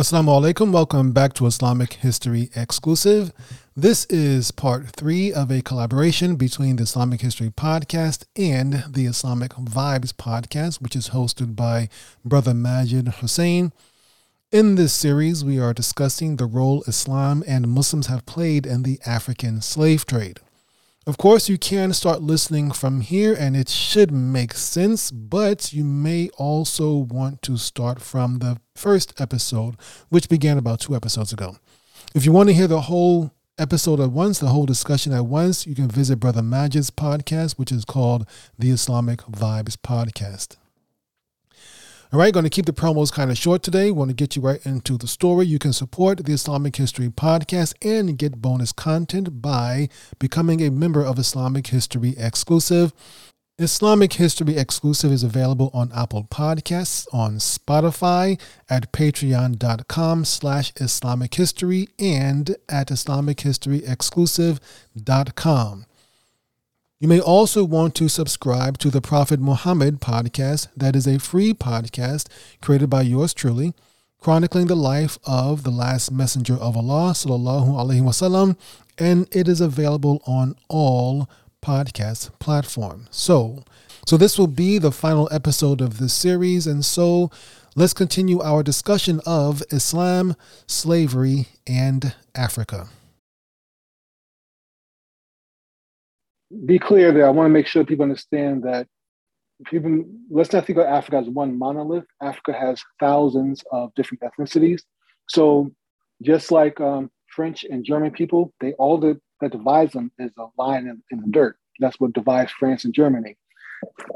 Assalamu alaikum. Welcome back to Islamic History Exclusive. This is part three of a collaboration between the Islamic History Podcast and the Islamic Vibes Podcast, which is hosted by Brother Maajid Hussain. In this series, we are discussing the role Islam and Muslims have played in the African slave trade. Of course, you can start listening from here and it should make sense, but you may also want to start from the first episode, which began about two episodes ago. If you want to hear the whole episode at once, the whole discussion at once, you can visit Brother Maajid's podcast, which is called the Islamic Vibes Podcast. All right, going to keep the promos kind of short today. Want to get you right into the story. You can support the Islamic History Podcast and get bonus content by becoming a member of Islamic History Exclusive. Islamic History Exclusive is available on Apple Podcasts, on Spotify, at patreon.com slash Islamic History, and at Islamic History islamichistoryexclusive.com. You may also want to subscribe to the Prophet Muhammad podcast. That is a free podcast created by yours truly, chronicling the life of the last messenger of Allah, sallallahu alaihi wasallam, and it is available on all podcast platforms. So, so this will be the final episode of this series, and so let's continue our discussion of Islam, slavery, and Africa. Be clear there. I want to make sure people understand that people let's not think of Africa as one monolith. Africa has thousands of different ethnicities. So just like um, French and German people, they all the, that divides them is a line in, in the dirt. That's what divides France and Germany.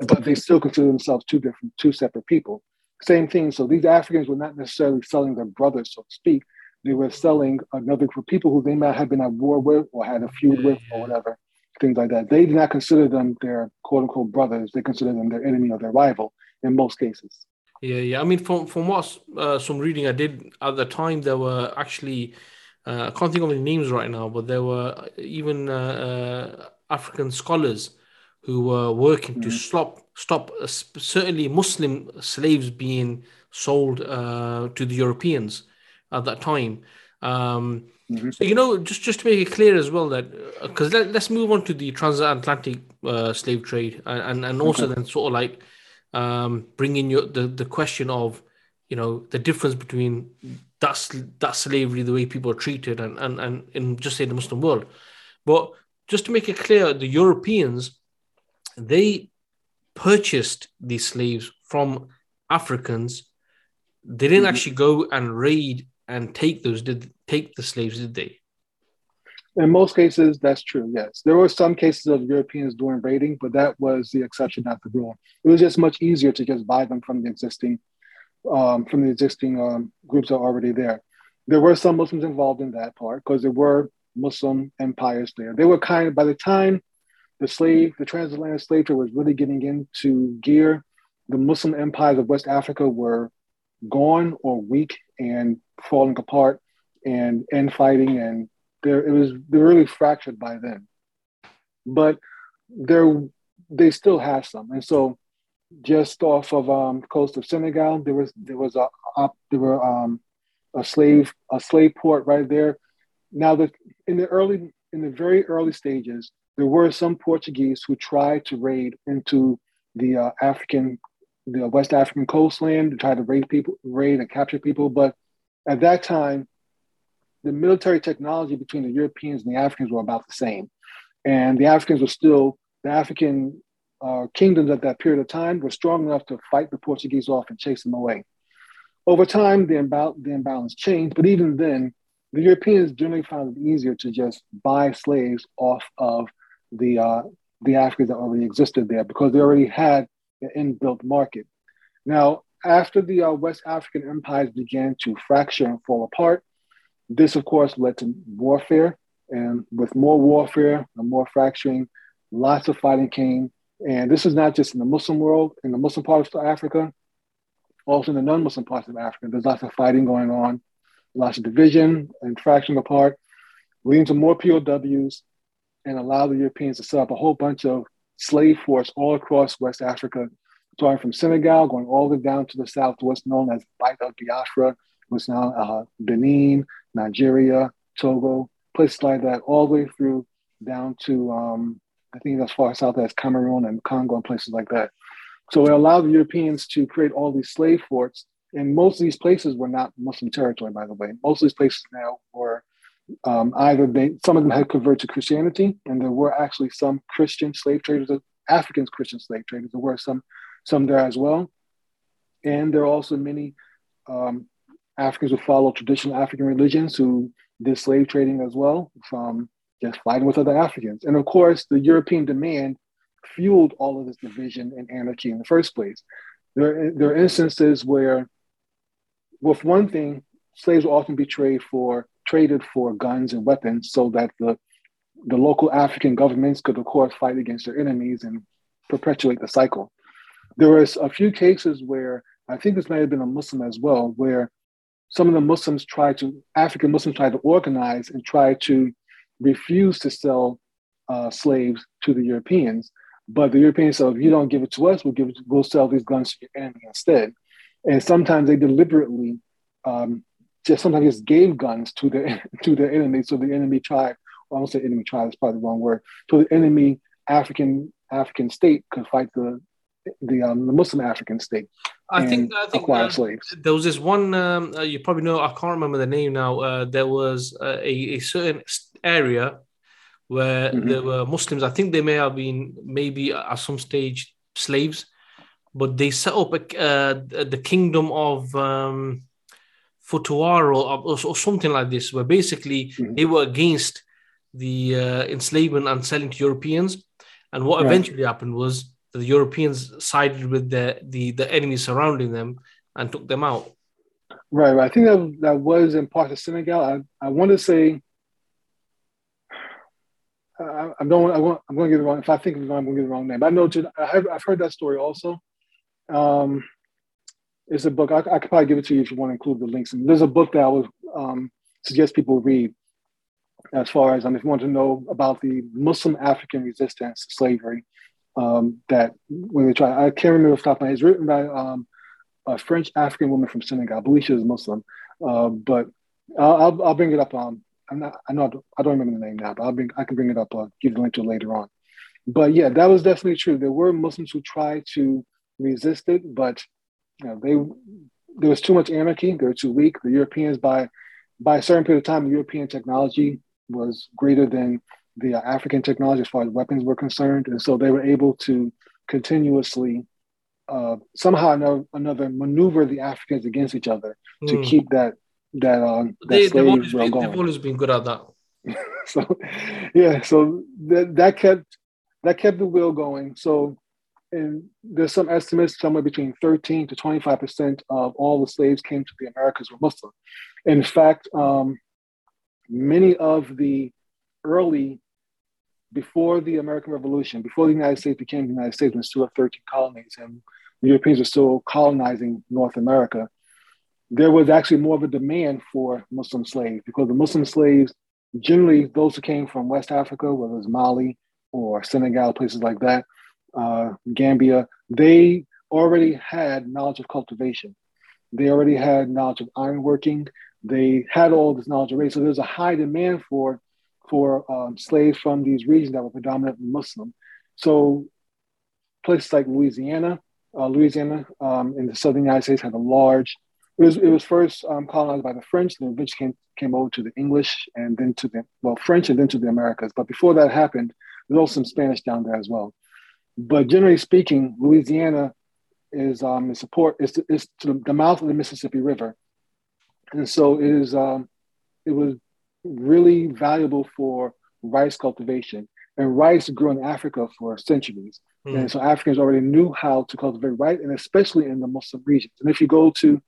But they still consider themselves two different, two separate people. Same thing. So these Africans were not necessarily selling their brothers, so to speak. They were selling another group of people who they might have been at war with or had a feud with or whatever things like that. They do not consider them their quote unquote brothers. They consider them their enemy or their rival in most cases. Yeah, yeah. I mean, from from what uh, some reading I did at the time, there were actually uh, I can't think of any names right now, but there were even uh, uh African scholars who were working mm-hmm. to stop stop uh, certainly Muslim slaves being sold uh, to the Europeans at that time. Um, Mm-hmm. So you know, just just to make it clear as well that because uh, let, us move on to the transatlantic uh, slave trade and and, and also okay. then sort of like um, bring in your the the question of you know the difference between that that slavery, the way people are treated, and and and in just say the Muslim world, but just to make it clear, the Europeans they purchased these slaves from Africans. They didn't mm-hmm. actually go and raid and take those did take the slaves did they. In most cases that's true yes. There were some cases of europeans doing raiding but that was the exception not the rule. It was just much easier to just buy them from the existing um, from the existing um, groups that are already there. There were some muslims involved in that part because there were muslim empires there. They were kind of by the time the slave the transatlantic slave trade was really getting into gear the muslim empires of west africa were gone or weak and falling apart and infighting and there it was they were really fractured by then. But there they still have some. And so just off of um coast of senegal there was there was a up there were um a slave a slave port right there. Now that in the early in the very early stages there were some portuguese who tried to raid into the uh, african the west african coastland to try to raid people raid and capture people. But at that time, the military technology between the Europeans and the Africans were about the same. And the Africans were still, the African uh, kingdoms at that period of time were strong enough to fight the Portuguese off and chase them away. Over time, the, imbal- the imbalance changed, but even then, the Europeans generally found it easier to just buy slaves off of the, uh, the Africans that already existed there because they already had an inbuilt market. Now, after the uh, West African empires began to fracture and fall apart, this, of course, led to warfare. And with more warfare and more fracturing, lots of fighting came. And this is not just in the Muslim world, in the Muslim part of Africa, also in the non Muslim parts of Africa. There's lots of fighting going on, lots of division and fracturing apart, leading to more POWs and allow the Europeans to set up a whole bunch of slave force all across West Africa starting from Senegal, going all the way down to the southwest, known as Bight of Biafra, what's now uh, Benin, Nigeria, Togo, places like that, all the way through down to um, I think as far south as Cameroon and Congo and places like that. So it allowed the Europeans to create all these slave forts. And most of these places were not Muslim territory, by the way. Most of these places now were um, either they, some of them had converted to Christianity, and there were actually some Christian slave traders, African Christian slave traders. There were some, some there as well. And there are also many um, Africans who follow traditional African religions who did slave trading as well from just fighting with other Africans. And of course, the European demand fueled all of this division and anarchy in the first place. There, there are instances where, with one thing, slaves will often be traded for traded for guns and weapons so that the the local African governments could, of course, fight against their enemies and perpetuate the cycle. There was a few cases where I think this might have been a Muslim as well, where some of the Muslims tried to, African Muslims tried to organize and try to refuse to sell uh, slaves to the Europeans. But the Europeans said, if you don't give it to us, we'll give it, we'll sell these guns to your enemy instead. And sometimes they deliberately um, just sometimes just gave guns to the to the enemy, so the enemy tribe, well, I don't say enemy tribe, that's probably the wrong word, so the enemy African African state could fight the the, um, the Muslim African state. I think I think uh, there was this one um, uh, you probably know I can't remember the name now. Uh, there was uh, a, a certain area where mm-hmm. there were Muslims. I think they may have been maybe at some stage slaves, but they set up a, uh, the kingdom of um, Futa Toro or, or, something like this, where basically mm-hmm. they were against the uh, enslavement and selling to Europeans. And what right. eventually happened was the Europeans sided with the, the, the enemies surrounding them and took them out. Right, right. I think that, that was in part of Senegal. I, I want to say, I, I don't. I want, I'm going to get it wrong. If I think I'm going to get the wrong name. But I know. I have, I've heard that story also. Um, it's a book. I, I, could probably give it to you if you want to include the links. And there's a book that I would um, suggest people read. As far as um, if you want to know about the Muslim African resistance to slavery, um, that when they try, I can't remember the top of my head. It's written by um, a French African woman from Senegal. I believe she was Muslim, uh, but I'll, I'll, I'll, bring it up. Um, I'm not. I know I don't remember the name now, but I'll bring. I can bring it up. Uh, give the link to it later on. But yeah, that was definitely true. There were Muslims who tried to resist it, but you know, they there was too much anarchy. They were too weak. The Europeans, by by a certain period of time, European technology was greater than the uh, African technology as far as weapons were concerned, and so they were able to continuously uh, somehow another, another maneuver the Africans against each other mm. to hmm. keep that that uh, that they, slave they've always, been, going. They've always been good at that. so yeah, so that that kept that kept the wheel going. So and there's some estimates somewhere between 13 to 25 percent of all the slaves came to the Americas were Muslim. In fact, um, many of the early before the American Revolution, before the United States became the United States, we still had 13 colonies, and the Europeans were still colonizing North America. There was actually more of a demand for Muslim slaves because the Muslim slaves, generally those who came from West Africa, whether it's Mali or Senegal, places like that, uh, Gambia, they already had knowledge of cultivation. They already had knowledge of ironworking. They had all this knowledge already. So there's a high demand for for um, slaves from these regions that were predominantly Muslim. So places like Louisiana, uh, Louisiana um, in the southern United States had a large. It was, it was first um, colonized by the French, then eventually came, came over to the English, and then to the well French, and then to the Americas. But before that happened, there's also some Spanish down there as well. But generally speaking, Louisiana is um, is support is to, is to the mouth of the Mississippi River, and so it is um, it was really valuable for rice cultivation. And rice grew in Africa for centuries. Mm. And so Africans already knew how to cultivate rice, and especially in the Muslim regions. And if you go to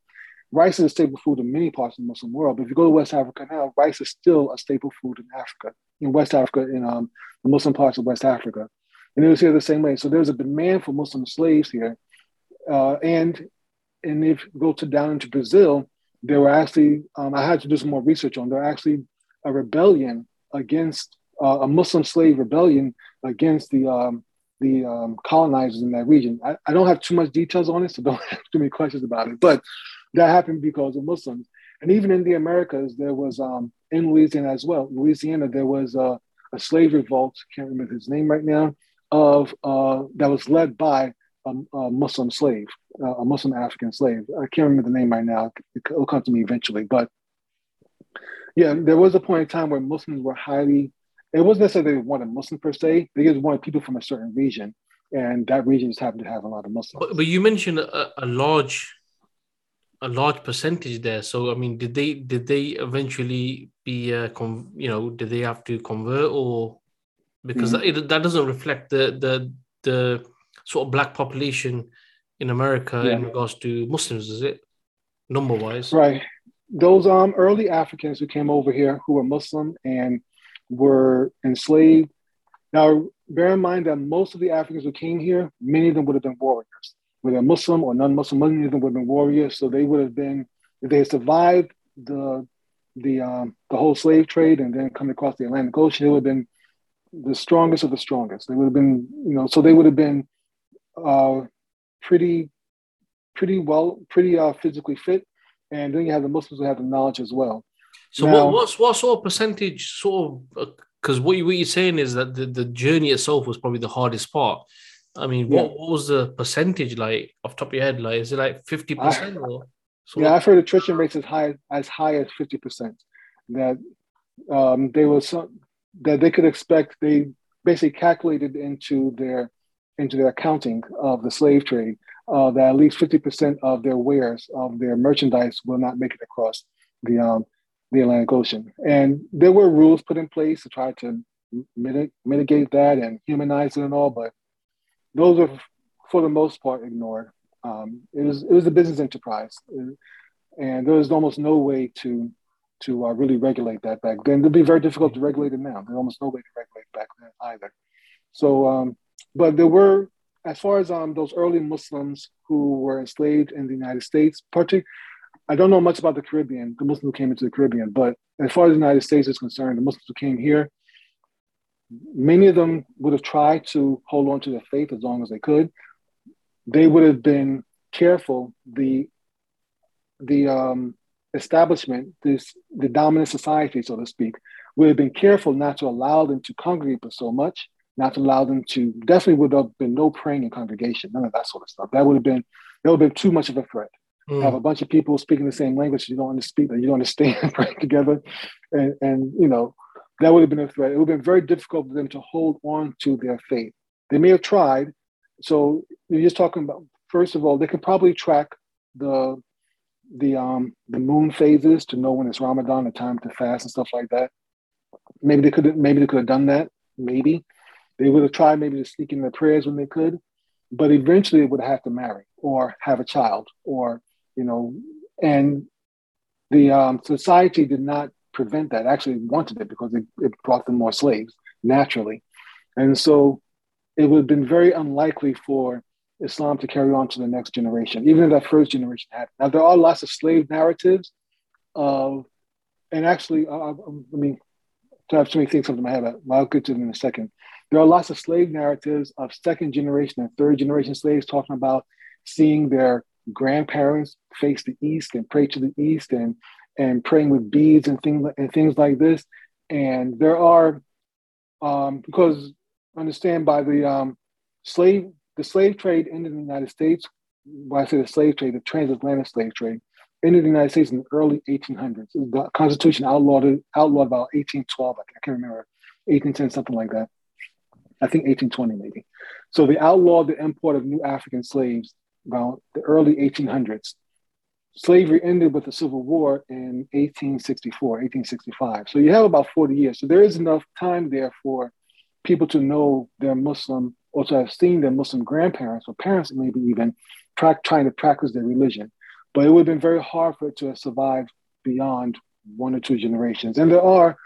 rice is a staple food in many parts of the Muslim world, but if you go to West Africa now, rice is still a staple food in Africa, in West Africa, in um, the Muslim parts of West Africa. And it was here the same way. So there's a demand for Muslim slaves here. Uh, and and if you go to down into Brazil, there were actually, um, I had to do some more research on, there are actually a rebellion against uh, a Muslim slave rebellion against the um, the um, colonizers in that region. I, I, don't have too much details on it, so don't have too many questions about it. But that happened because of Muslims. And even in the Americas, there was um, in Louisiana as well. Louisiana, there was a, a slave revolt. Can't remember his name right now. Of uh, that was led by a, a Muslim slave, uh, a Muslim African slave. I can't remember the name right now. It'll come to me eventually. But yeah, there was a point in time where Muslims were highly. It wasn't necessarily they wanted Muslim per se. They just wanted people from a certain region, and that region just happened to have a lot of Muslims. But, but you mentioned a, a large a large percentage there. So I mean, did they did they eventually be uh, com- you know did they have to convert or because mm-hmm. it, that doesn't reflect the the the sort of black population in America yeah. in regards to Muslims, is it number wise? Right. Those um early Africans who came over here who were Muslim and were enslaved. Now, bear in mind that most of the Africans who came here, many of them would have been warriors whether Muslim or non-Muslim, many of them would have been warriors. So they would have been, if they had survived the the um, the whole slave trade and then come across the Atlantic Ocean, they would have been the strongest of the strongest. They would have been, you know, so they would have been uh, pretty, pretty well, pretty uh, physically fit. And then you have the Muslims who have the knowledge as well. So now, what, what's what sort of percentage sort of because what, you, what you're saying is that the, the journey itself was probably the hardest part. I mean, yeah. what, what was the percentage like off top of your head? Like, is it like 50% or? So yeah, I've heard attrition rates as high as high as 50%. That um, they were some, that they could expect they basically calculated into their into their accounting of the slave trade uh, that at least 50% of their wares of their merchandise will not make it across the um, the Atlantic Ocean. And there were rules put in place to try to mitigate, that and humanize it and all, but those are for the most part ignored. Um, it was it was a business enterprise, and there was almost no way to to uh, really regulate that back then. It'd be very difficult to regulate it now. There's almost no way to regulate back then either. So, um, but there were, as far as um, those early Muslims who were enslaved in the United States, particularly, I don't know much about the Caribbean, the Muslims who came into the Caribbean, but as far as the United States is concerned, the Muslims who came here, many of them would have tried to hold on to their faith as long as they could. They would have been careful. The the um, establishment, this the dominant society, so to speak, would have been careful not to allow them to congregate so much, not to allow them to definitely would have been no praying in congregation, none of that sort of stuff. That would have been that would have been too much of a threat. Mm. Have a bunch of people speaking the same language you don't understand, that you don't understand, praying together, and and you know that would have been a threat. It would have been very difficult for them to hold on to their faith. They may have tried. So you're just talking about, first of all, they could probably track the the um the moon phases to know when it's Ramadan, the time to fast and stuff like that. Maybe they could maybe they could have done that. Maybe they would have tried maybe to sneak in their prayers when they could, but eventually would have to marry or have a child or you know, and the um, society did not prevent that, actually wanted it because it, it brought them more slaves naturally. And so it would have been very unlikely for Islam to carry on to the next generation, even if that first generation had. Now, there are lots of slave narratives of, and actually, uh, I mean, to have too many things in my head, but I'll get to them in a second. There are lots of slave narratives of second generation and third generation slaves talking about seeing their grandparents face the east and pray to the east and and praying with beads and things and things like this. And there are um, because understand by the um, slave the slave trade ended in the United States. When I say the slave trade, the transatlantic slave trade ended in the United States in the early 1800s. The Constitution outlawed it, outlawed about 1812. I can't remember 1810 something like that. I think 1820 maybe. So they outlawed the import of new African slaves about the early 1800s slavery ended with the Civil War in 1864, 1865. So you have about 40 years. So there is enough time there for people to know their Muslim or to have seen their Muslim grandparents or parents, maybe even trying to practice their religion. But it would have been very hard for it to have survived beyond one or two generations. And there are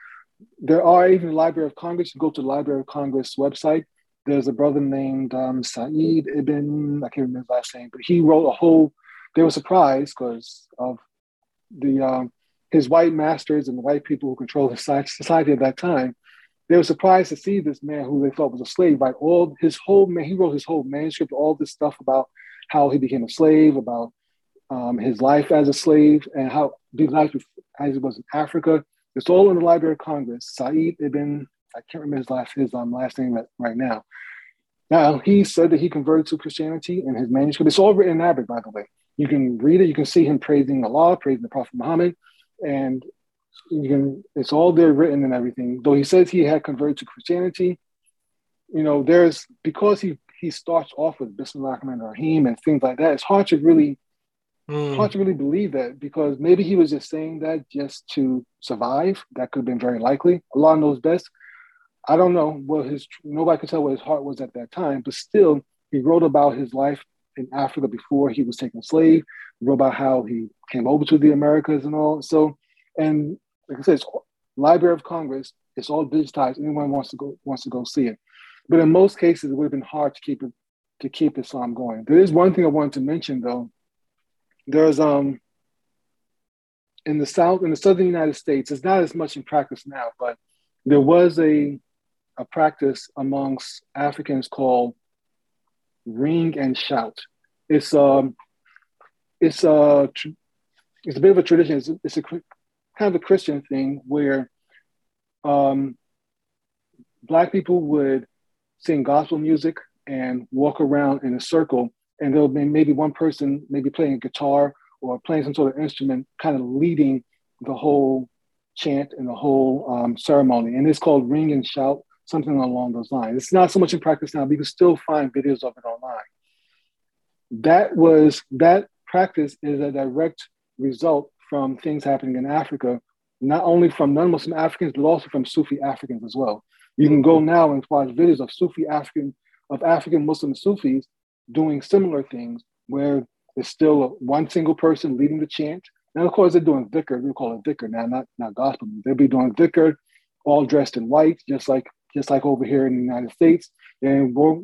there are even Library of Congress. You go to the Library of Congress website. There's a brother named um, Saeed Ibn, I can't remember his last name, but he wrote a whole they were surprised because of the um, his white masters and the white people who controlled society at that time. They were surprised to see this man who they thought was a slave write all his whole man. He wrote his whole manuscript, all this stuff about how he became a slave, about um, his life as a slave, and how his life as he was in Africa. It's all in the Library of Congress. Said ibn, I can't remember his last his um, last name right now. Now he said that he converted to Christianity in his manuscript. It's all written in Arabic, by the way. You can read it. You can see him praising Allah, praising the Prophet Muhammad, and you can. It's all there written and everything. Though he says he had converted to Christianity, you know, there's because he he starts off with Bismillah Rahman Rahim and things like that. It's hard to really mm. hard to really believe that because maybe he was just saying that just to survive. That could have been very likely. Allah knows best. I don't know what his nobody could tell what his heart was at that time, but still he wrote about his life in Africa before he was taken slave. He wrote about how he came over to the Americas and all. So, and like I said, it's Library of Congress. It's all digitized. Anyone wants to go wants to go see it. But in most cases, it would have been hard to keep it to keep Islam going. There is one thing I wanted to mention though. There's um in the south in the southern United States, it's not as much in practice now, but there was a a practice amongst Africans called ring and shout. It's um it's a it's a bit of a tradition. It's, it's a kind of a Christian thing where um, black people would sing gospel music and walk around in a circle. And there'll be maybe one person maybe playing a guitar or playing some sort of instrument, kind of leading the whole chant and the whole um, ceremony. And it's called ring and shout, something along those lines. It's not so much in practice now, but you can still find videos of it online. That was that practice is a direct result from things happening in Africa, not only from non-Muslim Africans, but also from Sufi Africans as well. You can go now and watch videos of Sufi African of African Muslim Sufis doing similar things where it's still one single person leading the chant. Now, of course, they're doing dhikr. We call it dhikr now, not not gospel. They'll be doing dhikr, all dressed in white, just like just like over here in the United States, and we're,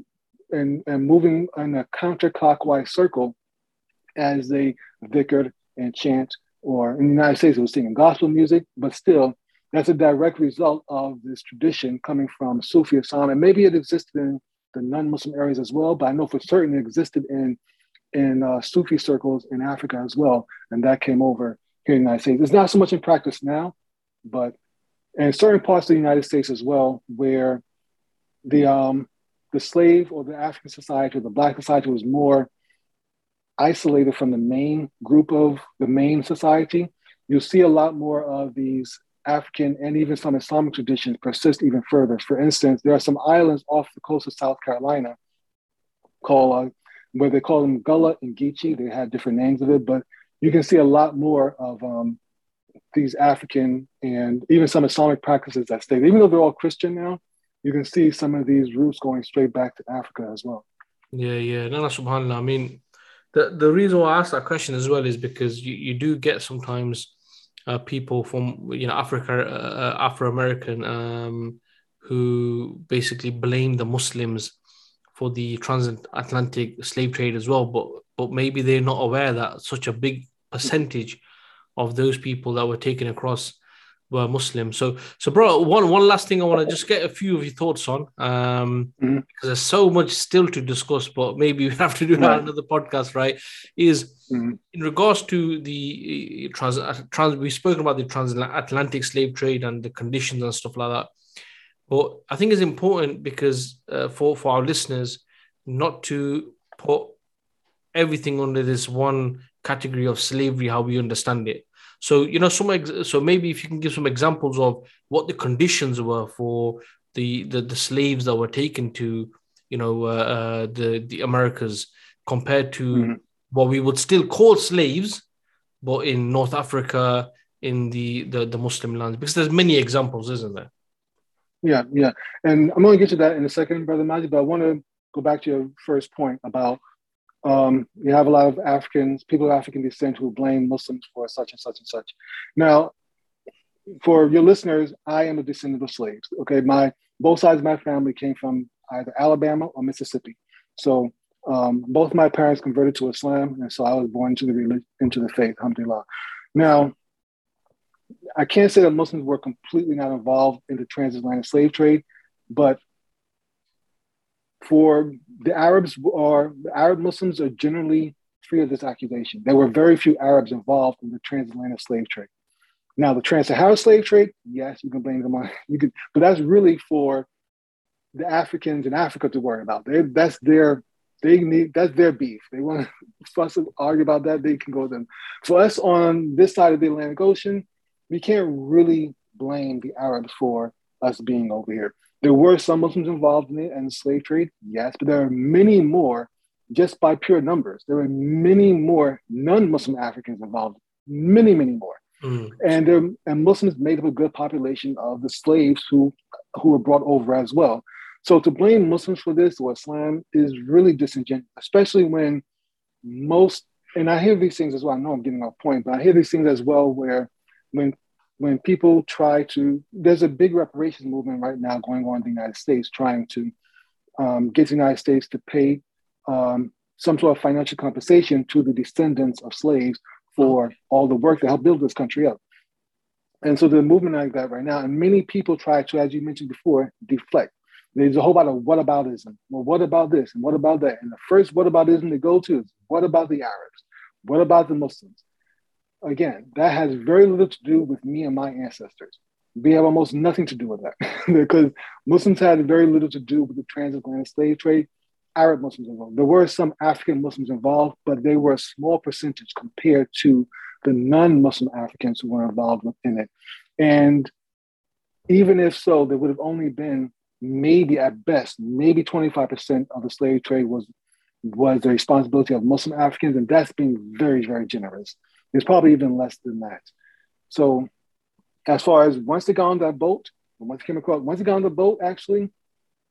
and and moving in a counterclockwise circle as they dhikr and chant. Or in the United States, it was singing gospel music, but still that's a direct result of this tradition coming from Sufi Islam. And maybe it existed in the non-Muslim areas as well, but I know for certain it existed in in uh, Sufi circles in Africa as well, and that came over here in the United States. It's not so much in practice now, but in certain parts of the United States as well, where the um, the slave or the African society or the Black society was more isolated from the main group of the main society. You'll see a lot more of these African and even some Islamic traditions persist even further. For instance, there are some islands off the coast of South Carolina called uh, where they call them Gullah and Geechee. They have different names of it, but you can see a lot more of um, these African and even some Islamic practices that stay. Even though they're all Christian now, you can see some of these roots going straight back to Africa as well. Yeah, yeah. No, subhanAllah. I mean, the, the reason why I asked that question as well is because you, you do get sometimes uh, people from you know Africa, uh, Afro American, um, who basically blame the Muslims for the transatlantic slave trade as well. But but maybe they're not aware that such a big percentage of those people that were taken across were Muslim. So, so bro, one one last thing I want to just get a few of your thoughts on, um, mm-hmm. because there's so much still to discuss, but maybe we have to do right. another podcast, right? Is mm-hmm. in regards to the uh, trans, uh, trans, we've spoken about the transatlantic slave trade and the conditions and stuff like that. But I think it's important because uh, for for our listeners not to put everything under this one category of slavery, how we understand it so you know, some ex- so maybe if you can give some examples of what the conditions were for the the, the slaves that were taken to you know uh, uh, the the Americas compared to mm-hmm. what we would still call slaves, but in North Africa in the, the the Muslim lands because there's many examples, isn't there? Yeah, yeah, and I'm going to get to that in a second, brother Maajid. But I want to go back to your first point about um, you have a lot of Africans, people of African descent who blame Muslims for such and such and such. Now, for your listeners, I am a descendant of slaves. Okay, my both sides of my family came from either Alabama or Mississippi. So um, both my parents converted to Islam, and so I was born into the into the faith. Alhamdulillah. Now, I can't say that Muslims were completely not involved in the transatlantic slave trade, but for the Arabs are Arab Muslims are generally free of this accusation. There were very few Arabs involved in the transatlantic slave trade. Now, the trans-Saharan slave trade, yes, you can blame them on you can, but that's really for the Africans in Africa to worry about. They, that's their they need that's their beef. They want to fuss and argue about that. They can go them. For us on this side of the Atlantic Ocean, we can't really blame the Arabs for us being over here. There were some Muslims involved in it and the slave trade, yes, but there are many more just by pure numbers. There are many more non-Muslim Africans involved, many, many more. Mm. And there, and Muslims made up a good population of the slaves who who were brought over as well. So to blame Muslims for this or Islam is really disingenuous, especially when most and I hear these things as well. I know I'm getting off point, but I hear these things as well where when when people try to there's a big reparations movement right now going on in the United States trying to um, get the United States to pay um, some sort of financial compensation to the descendants of slaves for all the work that helped build this country up. And so the movement like that right now, and many people try to, as you mentioned before, deflect. There's a whole lot of what aboutism. Well, what about this and what about that? And the first what aboutism they go to is what about the Arabs? What about the Muslims? Again, that has very little to do with me and my ancestors. We have almost nothing to do with that because Muslims had very little to do with the transatlantic slave trade. Arab Muslims involved. There were some African Muslims involved, but they were a small percentage compared to the non-Muslim Africans who were involved in it. And even if so, there would have only been maybe at best, maybe 25% of the slave trade was was the responsibility of Muslim Africans, and that's being very, very generous. It's probably even less than that. So, as far as once they got on that boat, once they came across, once they got on the boat, actually,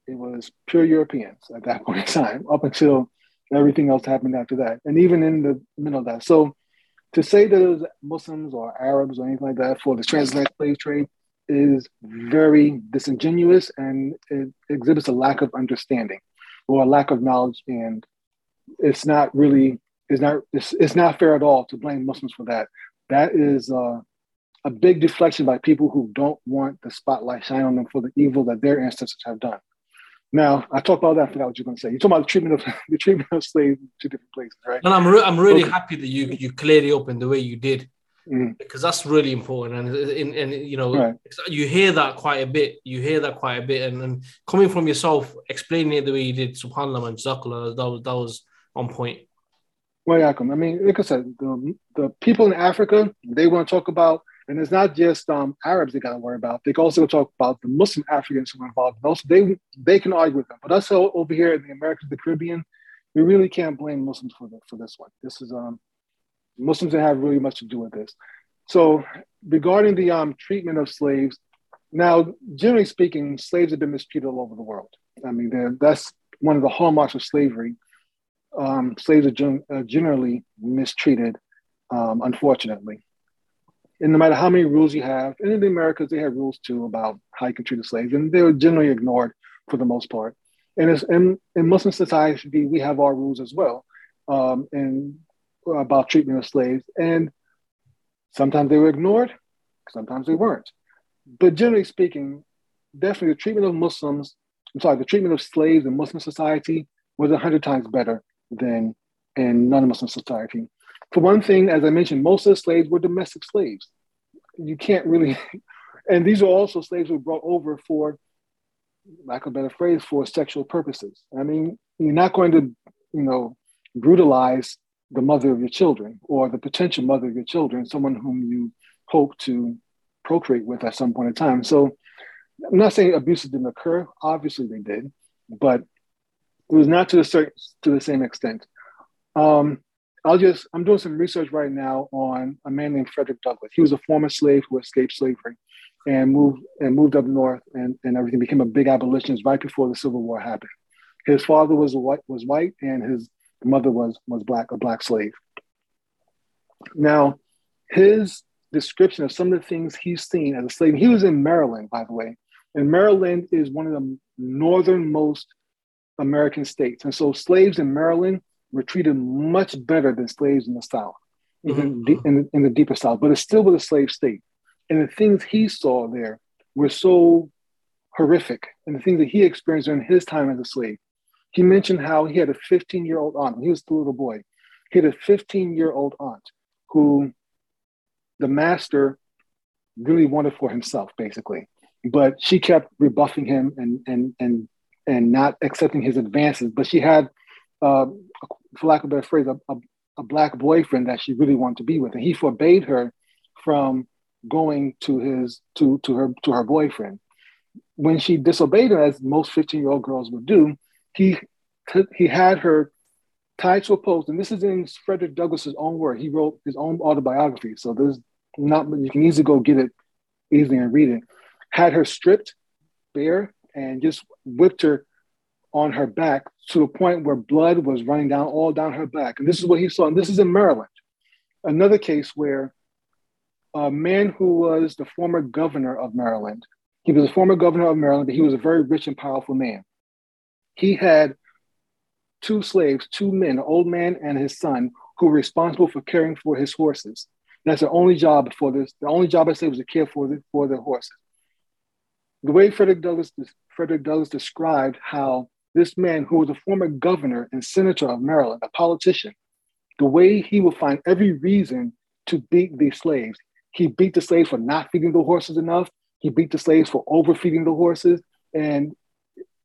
it was pure Europeans at that point in time, up until everything else happened after that, and even in the middle of that. So, to say that it was Muslims or Arabs or anything like that for the transatlantic slave trade is very disingenuous and it exhibits a lack of understanding or a lack of knowledge and it's not really it's not it's, it's not fair at all to blame muslims for that that is uh, a big deflection by people who don't want the spotlight shine on them for the evil that their ancestors have done now I talked about that. I forgot what you're going to say. You talking about the treatment of the treatment of slaves to different places, right? And I'm re- I'm really okay. happy that you you cleared it up in the way you did mm. because that's really important. And, and, and you know, right. you hear that quite a bit. You hear that quite a bit. And, and coming from yourself, explaining it the way you did, subhanallah and jazakallah, that was, that was on point. Well, yeah, I mean, like I said, the, the people in Africa, they want to talk about, and it's not just um, Arabs they got to worry about. They can also talk about the Muslim Africans who are involved. And also, they they can argue with them. But us over here in the Americas, the Caribbean, we really can't blame Muslims for the, for this one. This is um, Muslims didn't have really much to do with this. So regarding the um, treatment of slaves, now generally speaking, slaves have been mistreated all over the world. I mean, that's one of the hallmarks of slavery. Um, slaves are gen- uh, generally mistreated, um, unfortunately. And no matter how many rules you have, and in the Americas, they have rules too about how you can treat a slave, and they were generally ignored for the most part. And in, in Muslim society, we have our rules as well. Um, and about treatment of slaves. And sometimes they were ignored, sometimes they weren't. But generally speaking, definitely the treatment of Muslims, I'm sorry, the treatment of slaves in Muslim society was a hundred times better than in non-Muslim society. For one thing, as I mentioned, most of the slaves were domestic slaves. You can't really, and these are also slaves who were brought over for, lack of a better phrase, for sexual purposes. I mean, you're not going to, you know, brutalize the mother of your children or the potential mother of your children, someone whom you hope to procreate with at some point in time. So I'm not saying abuses didn't occur. Obviously they did, but it was not to the certain, to the same extent. Um, I'll just I'm doing some research right now on a man named Frederick Douglass. He was a former slave who escaped slavery and moved and moved up north and, and everything became a big abolitionist right before the Civil War happened. His father was white was white and his mother was was black, a black slave. Now, his description of some of the things he's seen as a slave. He was in Maryland, by the way, and Maryland is one of the northernmost American states, and so slaves in Maryland were treated much better than slaves in the South, mm-hmm. in, the, in, in the deeper South. But it still was a slave state, and the things he saw there were so horrific, and the things that he experienced during his time as a slave he mentioned how he had a 15 year old aunt. He was the little boy. He had a 15 year old aunt who the master really wanted for himself, basically. But she kept rebuffing him and and and and not accepting his advances. But she had, uh, for lack of a better phrase, a, a, a black boyfriend that she really wanted to be with, and he forbade her from going to his to to her to her boyfriend. When she disobeyed him, as most 15 year old girls would do, he he had her tied to a post, and this is in Frederick Douglass's own word. He wrote his own autobiography, so there's not you can easily go get it easily and read it. Had her stripped bare and just whipped her on her back to the point where blood was running down all down her back. And this is what he saw. And this is in Maryland. Another case where a man who was the former governor of Maryland, he was a former governor of Maryland, but he was a very rich and powerful man. He had two slaves, two men, an old man and his son, who were responsible for caring for his horses. That's the only job for this. The only job I say was to care for the for the horses. The way Frederick Douglass Frederick Douglass described how this man, who was a former governor and senator of Maryland, a politician, the way he would find every reason to beat these slaves. He beat the slaves for not feeding the horses enough. He beat the slaves for overfeeding the horses, and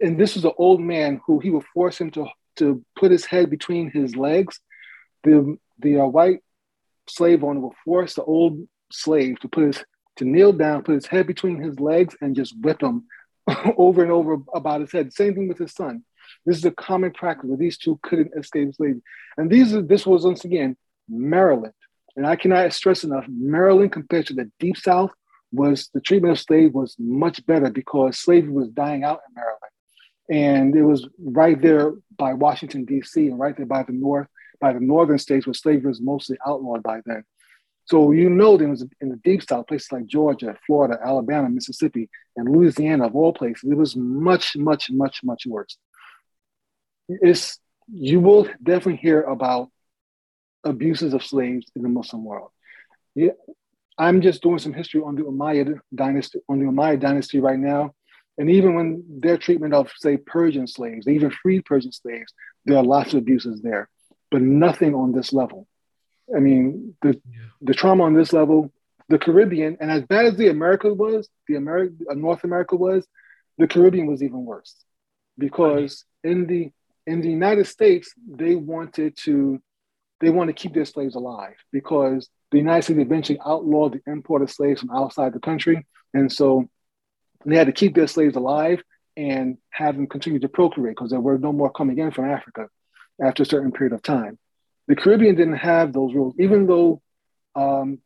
and this was an old man who he would force him to to put his head between his legs. The the uh, white slave owner would force the old slave to put his to kneel down, put his head between his legs, and just whip him over and over about his head. Same thing with his son. This is a common practice where these two couldn't escape slavery. And these this was once again Maryland. And I cannot stress enough, Maryland compared to the deep south was the treatment of slaves was much better because slavery was dying out in Maryland. And it was right there by Washington, D.C., and right there by the north, by the northern states where slavery was mostly outlawed by then. So you know there was in the deep south, places like Georgia, Florida, Alabama, Mississippi, and Louisiana, of all places, it was much, much, much, much worse. It's you will definitely hear about abuses of slaves in the Muslim world. Yeah, I'm just doing some history on the Umayyad dynasty, on the Umayyad dynasty right now, and even when their treatment of, say, Persian slaves, they even freed Persian slaves, there are lots of abuses there, but nothing on this level. I mean, the yeah. the trauma on this level, the Caribbean, and as bad as the America was, the America, uh, North America was, the Caribbean was even worse, because in the in the United States, they wanted to they want to keep their slaves alive because the United States eventually outlawed the import of slaves from outside the country, and so they had to keep their slaves alive and have them continue to procreate because there were no more coming in from Africa after a certain period of time. The Caribbean didn't have those rules, even though um,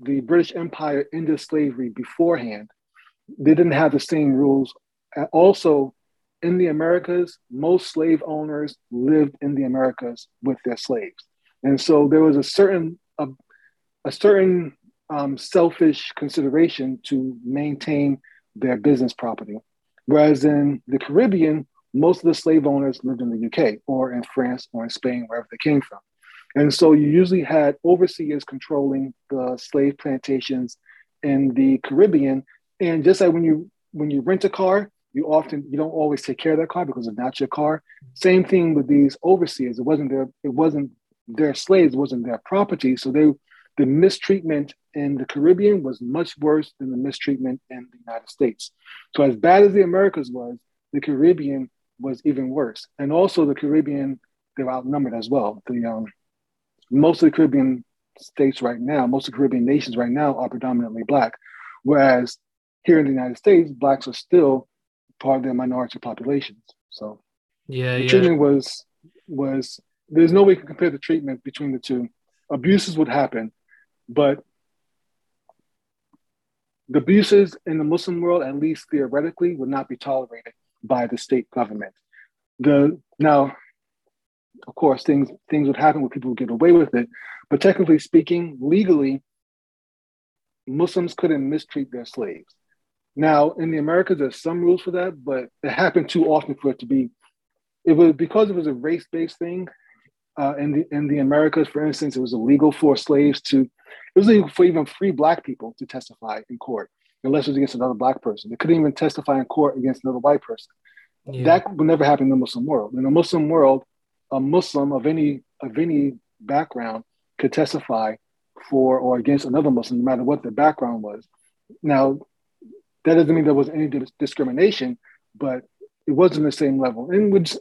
the British Empire ended slavery beforehand. They didn't have the same rules. Also, in the Americas, most slave owners lived in the Americas with their slaves, and so there was a certain a, a certain um, selfish consideration to maintain their business property. Whereas in the Caribbean, most of the slave owners lived in the UK or in France or in Spain, wherever they came from. And so you usually had overseers controlling the slave plantations in the Caribbean. And just like when you when you rent a car, you often you don't always take care of that car because it's not your car. Same thing with these overseers. It wasn't their it wasn't their slaves, it wasn't their property. So they the mistreatment in the Caribbean was much worse than the mistreatment in the United States. So, as bad as the Americas was, the Caribbean was even worse. And also, the Caribbean, they're outnumbered as well. The um, most of the Caribbean states right now, most of the Caribbean nations right now are predominantly black, whereas here in the United States, blacks are still part of their minority populations. So, yeah, the yeah. treatment was was there's no way to compare the treatment between the two. Abuses would happen, but the abuses in the Muslim world, at least theoretically, would not be tolerated by the state government. The now, of course, things things would happen where people would get away with it, but technically speaking, legally, Muslims couldn't mistreat their slaves. Now, in the Americas, there's some rules for that, but it happened too often for it to be. It was because it was a race-based thing. Uh, in the in the Americas, for instance, it was illegal for slaves to it was illegal for even free black people to testify in court unless it was against another black person. They couldn't even testify in court against another white person. Yeah. That would never happen in the Muslim world. In the Muslim world, a Muslim of any of any background could testify for or against another Muslim, no matter what the background was. Now, that doesn't mean there was any discrimination, but it wasn't the same level. And which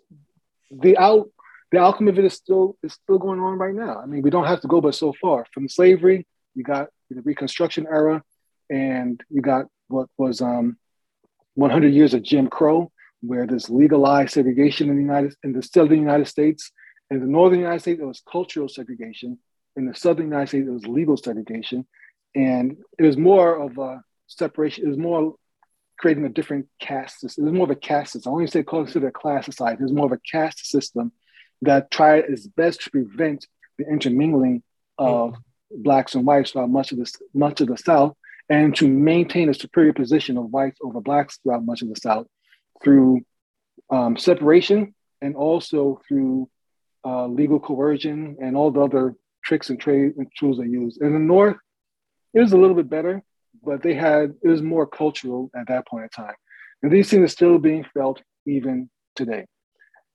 the out the outcome of it is still is still going on right now. I mean, we don't have to go but so far. From slavery, you got the Reconstruction era, and you got what was um, 100 years of Jim Crow, where there's legalized segregation in the United in the southern United States. In the northern United States, it was cultural segregation. In the southern United States, it was legal segregation, and it was more of a separation. It was more creating a different caste system. It was more of a caste system. I won't say consider a class society. It was more of a caste system that tried its best to prevent the intermingling of mm-hmm. blacks and whites throughout much of the much of the South, and to maintain a superior position of whites over blacks throughout much of the South through um, separation and also through uh, legal coercion and all the other tricks and trade and tools they used. In the North, it was a little bit better, but they had it was more cultural at that point in time, and these things are still being felt even today.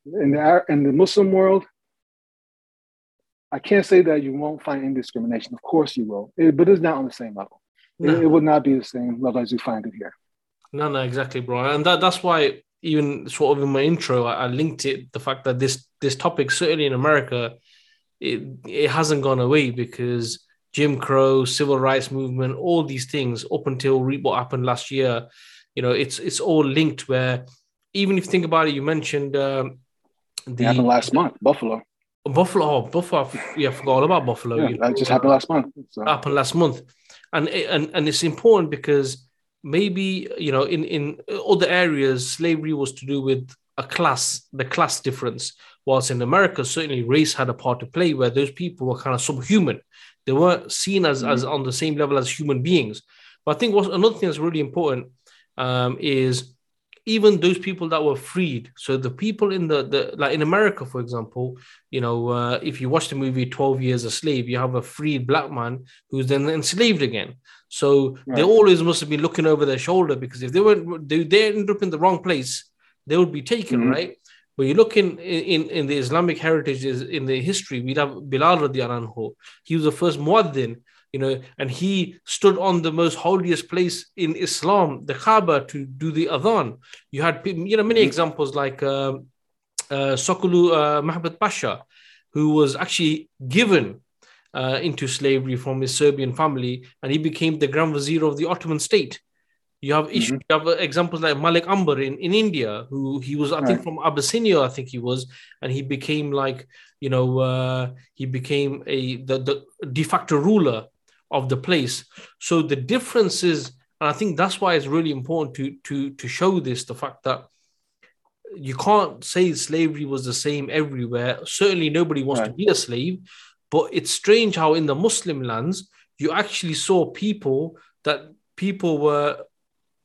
In the in the Muslim world, I can't say that you won't find indiscrimination. Of course you will, it, but it's not on the same level. No. It, it would not be the same level as you find it here. No, no, exactly, bro. And that, that's why even sort of in my intro, I, I, linked it the fact that this this topic certainly in America, it it hasn't gone away because Jim Crow, civil rights movement, all these things up until what happened last year, you know, it's it's all linked. Where even if you think about it, you mentioned um, the it happened last month, Buffalo. Buffalo, oh, Buffalo. Yeah, I forgot all about Buffalo. Yeah, that just happened last month. So. Happened last month, and and and it's important because maybe you know in in other areas slavery was to do with a class the class difference whilst in america certainly race had a part to play where those people were kind of subhuman they weren't seen as mm-hmm. as on the same level as human beings but i think what another thing that's really important um, is even those people that were freed so the people in the, the like in america for example you know uh, if you watch the movie 12 years a slave you have a freed black man who's then enslaved again so right. they always must have been looking over their shoulder because if they weren't they, they ended up in the wrong place they would be taken mm-hmm. right but you look in, in in the islamic heritage in the history we have bilal radiallahu he was the first muaddin you know, and he stood on the most holiest place in Islam, the Kaaba, to do the adhan. You had, you know, many mm-hmm. examples like uh, uh, Sokollu uh, Mahmud Pasha, who was actually given uh, into slavery from his Serbian family, and he became the Grand Vizier of the Ottoman state. You have, mm-hmm. you have examples like Malik Ambar in, in India, who he was, I right. think, from Abyssinia, I think he was, and he became like, you know, uh, he became a the, the de facto ruler of the place. So the difference is, and I think that's why it's really important to to to show this the fact that you can't say slavery was the same everywhere. Certainly, nobody wants right. to be a slave, but it's strange how in the Muslim lands you actually saw people that people were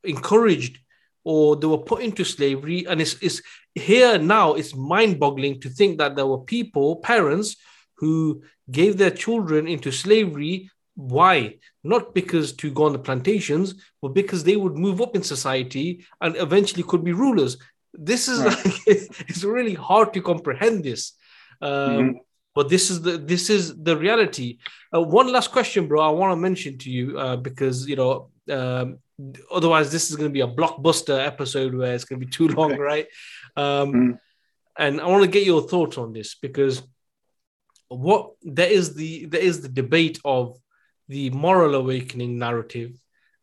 encouraged or they were put into slavery, and it's, it's here now. It's mind-boggling to think that there were people, parents, who gave their children into slavery why? Not because to go on the plantations, but because they would move up in society and eventually could be rulers. This is right. like it's really hard to comprehend this. Um, mm-hmm. But this is the this is the reality. Uh, one last question, bro. I want to mention to you uh, because you know um, otherwise this is going to be a blockbuster episode where it's going to be too long, right? Um, mm. And I want to get your thoughts on this because what there is the there is the debate of the moral awakening narrative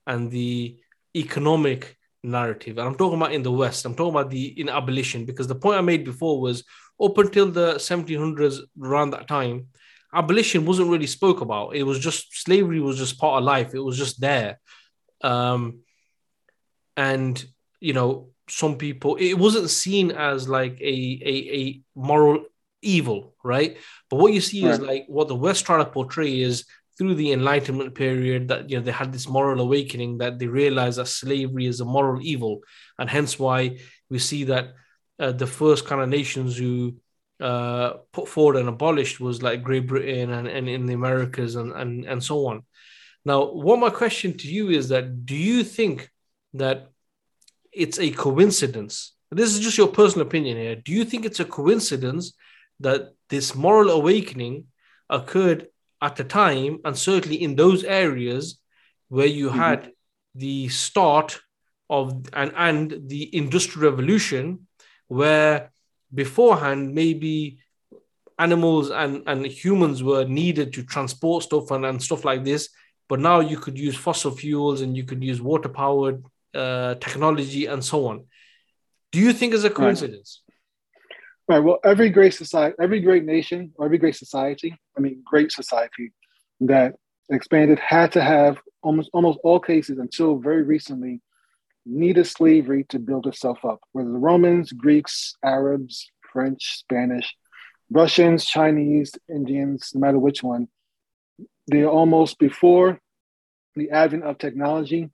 and the economic narrative. And I'm talking about in the West, I'm talking about the in abolition, because the point I made before was up until the 1700s, around that time, abolition wasn't really spoke about. It was just slavery was just part of life. It was just there. Um, and you know, some people it wasn't seen as like a a, a moral evil, right? But what you see right. is like what the West try to portray is through the Enlightenment period that you know they had this moral awakening that they realized that slavery is a moral evil, and hence why we see that uh, the first kind of nations who uh, put forward and abolished was like Great Britain and, and in the Americas and, and and so on. Now, what my question to you is that do you think that it's a coincidence? This is just your personal opinion here. Do you think it's a coincidence that this moral awakening occurred at the time, and certainly in those areas where you mm-hmm. had the start of and and the industrial revolution, where beforehand maybe animals and, and humans were needed to transport stuff and, and stuff like this. But now you could use fossil fuels and you could use water powered uh, technology and so on. Do you think it's a coincidence? Right. Well, every great society, every great nation, or every great society, I mean, great society that expanded had to have almost almost all cases until very recently needed slavery to build itself up. Whether the Romans, Greeks, Arabs, French, Spanish, Russians, Chinese, Indians, no matter which one, they're almost before the advent of technology.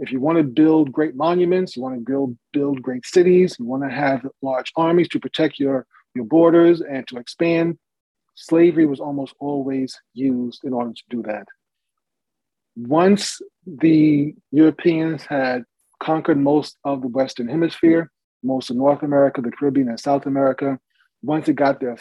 If you want to build great monuments, you want to build build great cities, you want to have large armies to protect your, your borders and to expand, slavery was almost always used in order to do that. Once the Europeans had conquered most of the Western Hemisphere, most of North America, the Caribbean, and South America, once it got their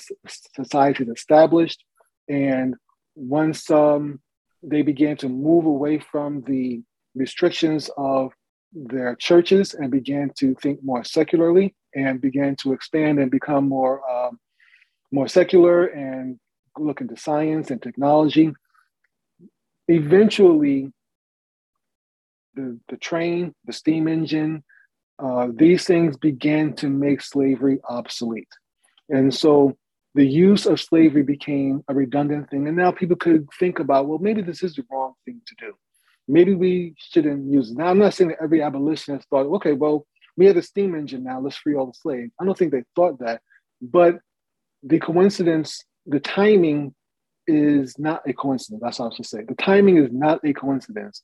societies established and once um, they began to move away from the restrictions of their churches and began to think more secularly and began to expand and become more um, more secular and look into science and technology eventually the, the train the steam engine uh, these things began to make slavery obsolete and so the use of slavery became a redundant thing. And now people could think about, well, maybe this is the wrong thing to do. Maybe we shouldn't use it. Now, I'm not saying that every abolitionist thought, okay, well, we have a steam engine now, let's free all the slaves. I don't think they thought that. But the coincidence, the timing is not a coincidence. That's what I should say. The timing is not a coincidence.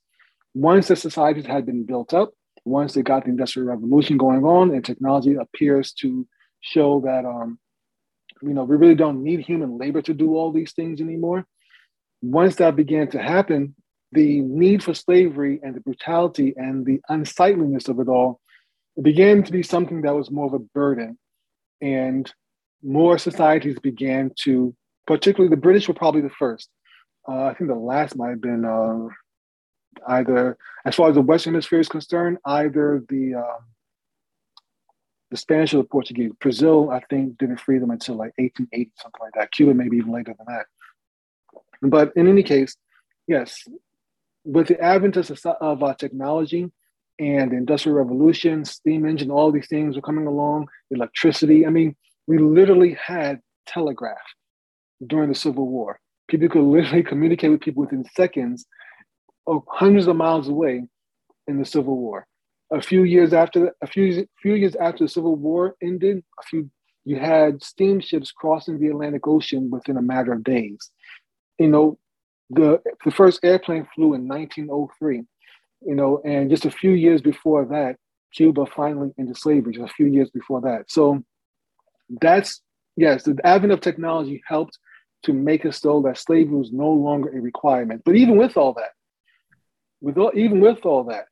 Once the societies had been built up, once they got the industrial revolution going on, and technology appears to show that um, you know, we really don't need human labor to do all these things anymore. Once that began to happen, the need for slavery and the brutality and the unsightliness of it all it began to be something that was more of a burden. And more societies began to, particularly the British were probably the first. Uh, I think the last might have been uh, either, as far as the Western Hemisphere is concerned, either the um, the Spanish or the Portuguese. Brazil, I think, didn't free them until like 1880, something like that. Cuba, maybe even later than that. But in any case, yes, with the advent of, of uh, technology and the Industrial Revolution, steam engine, all these things were coming along, electricity. I mean, we literally had telegraph during the Civil War. People could literally communicate with people within seconds, or hundreds of miles away in the Civil War a few years after a few few years after the Civil War ended, a few you had steamships crossing the Atlantic Ocean within a matter of days. You know, the the first airplane flew in 1903. You know, and just a few years before that, Cuba finally into slavery. Just a few years before that. So that's yes, the advent of technology helped to make us so that slavery was no longer a requirement. But even with all that, with all, even with all that,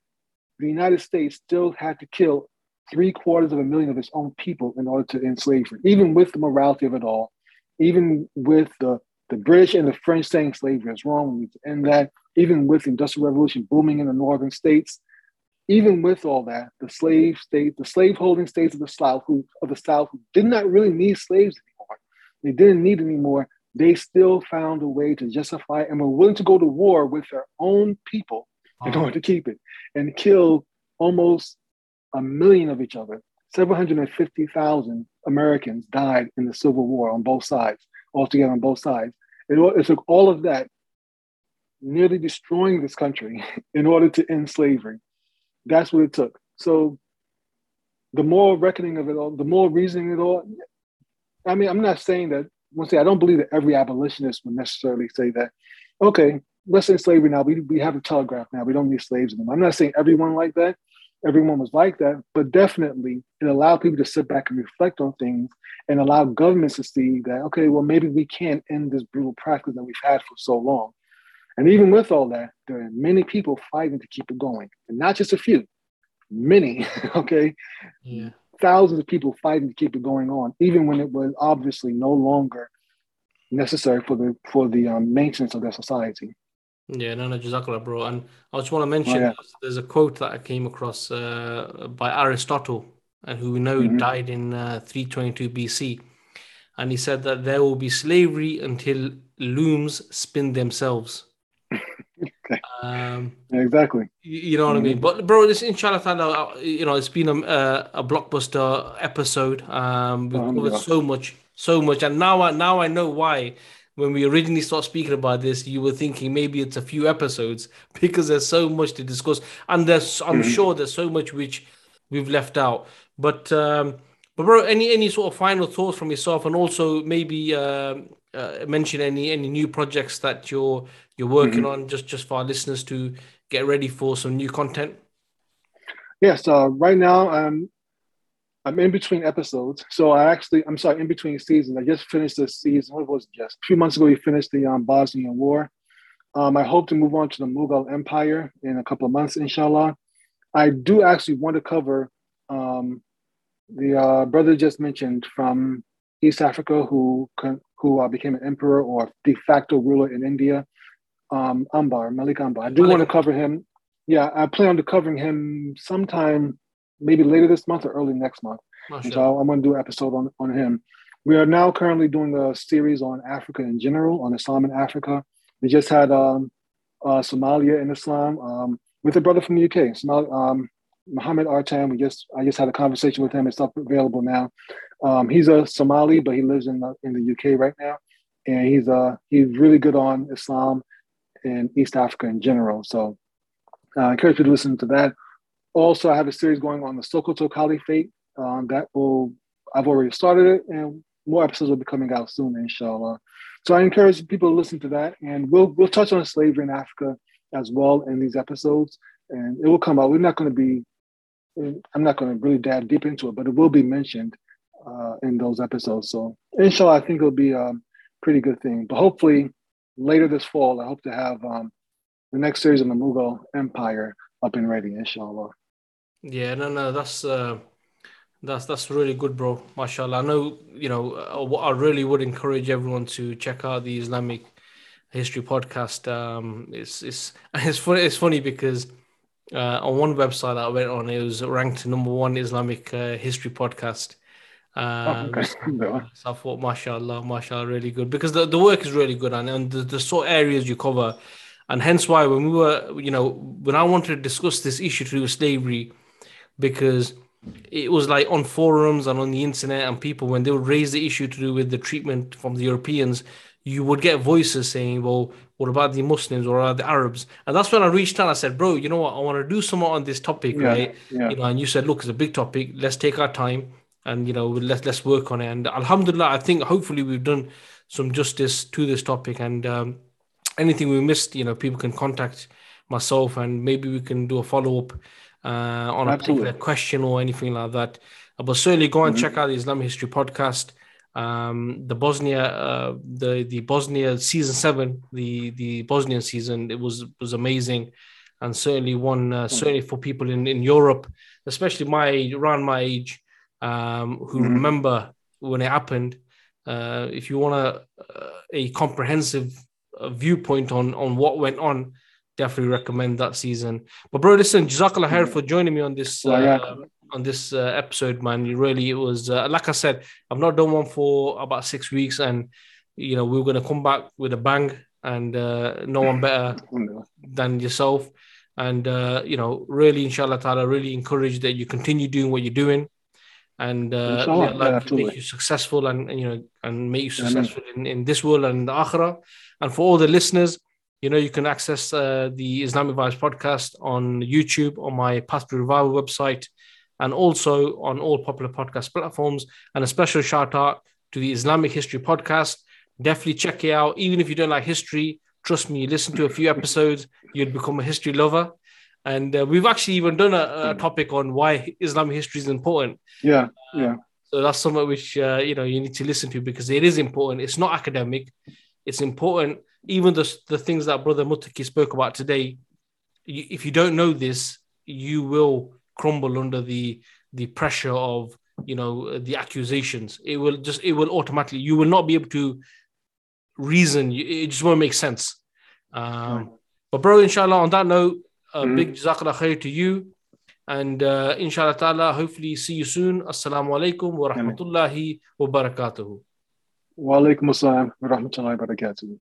the United States still had to kill three quarters of a million of its own people in order to end slavery, even with the morality of it all, even with the, the British and the French saying slavery is wrong, we need to end that, even with the Industrial Revolution booming in the northern states, even with all that, the slave state, the slave-holding states of the South, who of the South, who did not really need slaves anymore, they didn't need anymore. They still found a way to justify and were willing to go to war with their own people in order to keep it and kill almost a million of each other. 750,000 Americans died in the Civil War on both sides, altogether on both sides. It, it took all of that, nearly destroying this country in order to end slavery. That's what it took. So the more reckoning of it all, the more reasoning of it all. I mean, I'm not saying that, once say I don't believe that every abolitionist would necessarily say that, okay, let's end slavery now. We, we have a telegraph now. We don't need slaves anymore. I'm not saying everyone like that. Everyone was like that, but definitely it allowed people to sit back and reflect on things and allow governments to see that, okay, well, maybe we can't end this brutal practice that we've had for so long. And even with all that, there are many people fighting to keep it going, and not just a few, many, okay? Yeah. thousands of people fighting to keep it going on, even when it was obviously no longer necessary for the for the um, maintenance of their society. Yeah, no, no, Jazakallah, bro. And I just want to mention oh, yeah. there's a quote that I came across uh, by Aristotle, and who we know mm-hmm. died in uh, 322 BC. And he said that there will be slavery until looms spin themselves. okay. Um, yeah, exactly. You know what mm-hmm. I mean? But bro, this inshallah, uh, you know, it's been a, uh, a blockbuster episode. Um, we've covered so much, so much, and now I now I know why. When we originally started speaking about this, you were thinking maybe it's a few episodes because there's so much to discuss, and there's I'm mm-hmm. sure there's so much which we've left out. But um, but bro, any any sort of final thoughts from yourself, and also maybe uh, uh, mention any any new projects that you're you're working mm-hmm. on, just just for our listeners to get ready for some new content. Yes, uh, right now I'm I'm in between episodes, so I actually I'm sorry in between seasons. I just finished the season. What was it just a few months ago? We finished the um, Bosnian War. Um, I hope to move on to the Mughal Empire in a couple of months, inshallah. I do actually want to cover um, the uh, brother just mentioned from East Africa who who uh, became an emperor or de facto ruler in India, um, Ambar, Malik Ambar. I do want to cover him. Yeah, I plan on covering him sometime, maybe later this month or early next month. So I'm going to do an episode on, on him. We are now currently doing a series on Africa in general, on Islam in Africa. We just had um, uh, Somalia in Islam um, with a brother from the UK, Somali, um, Muhammad Artan. We just I just had a conversation with him. It's up available now. Um, he's a Somali, but he lives in the, in the UK right now, and he's uh he's really good on Islam and East Africa in general. So uh, I encourage you to listen to that. Also, I have a series going on the Sokoto Caliphate. Um, that will I've already started it, and more episodes will be coming out soon, inshallah. So I encourage people to listen to that, and we'll we'll touch on slavery in Africa as well in these episodes, and it will come out. We're not going to be I'm not going to really dive deep into it, but it will be mentioned uh, in those episodes. So, inshallah, I think it'll be a pretty good thing. But hopefully, later this fall, I hope to have um, the next series on the Mughal Empire up and ready, inshallah. Yeah, no, no, that's uh, that's that's really good, bro. Mashallah. I know, you know, I really would encourage everyone to check out the Islamic History podcast. Um, it's it's it's funny. It's funny because uh, on one website I went on, it was ranked number one Islamic uh, history podcast. Uh, oh, okay. so I thought, mashallah, mashallah, really good because the, the work is really good and, and the, the sort of areas you cover. And hence why when we were, you know, when I wanted to discuss this issue to do with slavery, because it was like on forums and on the internet and people when they would raise the issue to do with the treatment from the Europeans, you would get voices saying, well, what about the Muslims or the Arabs? And that's when I reached out. I said, bro, you know what? I want to do something on this topic, yeah, right? Yeah. You know, and you said, look, it's a big topic. Let's take our time and you know, let's let's work on it. And Alhamdulillah, I think hopefully we've done some justice to this topic. And um, anything we missed, you know, people can contact myself and maybe we can do a follow up uh, on a particular question or anything like that. But certainly go and mm-hmm. check out the Islamic History podcast um, the Bosnia, uh, the the Bosnia season seven, the the Bosnian season, it was was amazing, and certainly one uh, hmm. certainly for people in in Europe, especially my around my age, um, who mm-hmm. remember when it happened. Uh, if you want a a comprehensive uh, viewpoint on on what went on, definitely recommend that season. But bro, listen, Jazakallah khair for joining me on this uh, on this uh, episode, man. You really, it was uh, like I said, I've not done one for about six weeks, and you know we are gonna come back with a bang, and uh, no one better than yourself. And uh, you know, really, inshallah, ta'ala, really encourage that you continue doing what you're doing, and uh, yeah, like yeah, make you successful, and, and, you know, and make you successful in, in this world and the akhirah. And for all the listeners, you know, you can access uh, the Islamic Vibes podcast on YouTube on my Path to Revival website and also on all popular podcast platforms. And a special shout out to the Islamic History Podcast. Definitely check it out. Even if you don't like history, trust me, you listen to a few episodes, you'll become a history lover. And uh, we've actually even done a, a, topic on why Islamic history is important. Yeah, yeah. so that's something which uh, you know you need to listen to because it is important. It's not academic. It's important. Even the the things that Brother Mutaki spoke about today. If you don't know this, you will crumble under the the pressure of you know the accusations. It will just it will automatically you will not be able to reason. It just won't make sense. Um, right. But bro, inshallah, on that note, a mm-hmm. big jazakallah khair to you. And uh, inshallah ta'ala, hopefully see you soon. Assalamu alaikum wa rahmatullahi wa barakatuhu. Wa alaikum assalam wa rahmatullahi wa barakatuhu.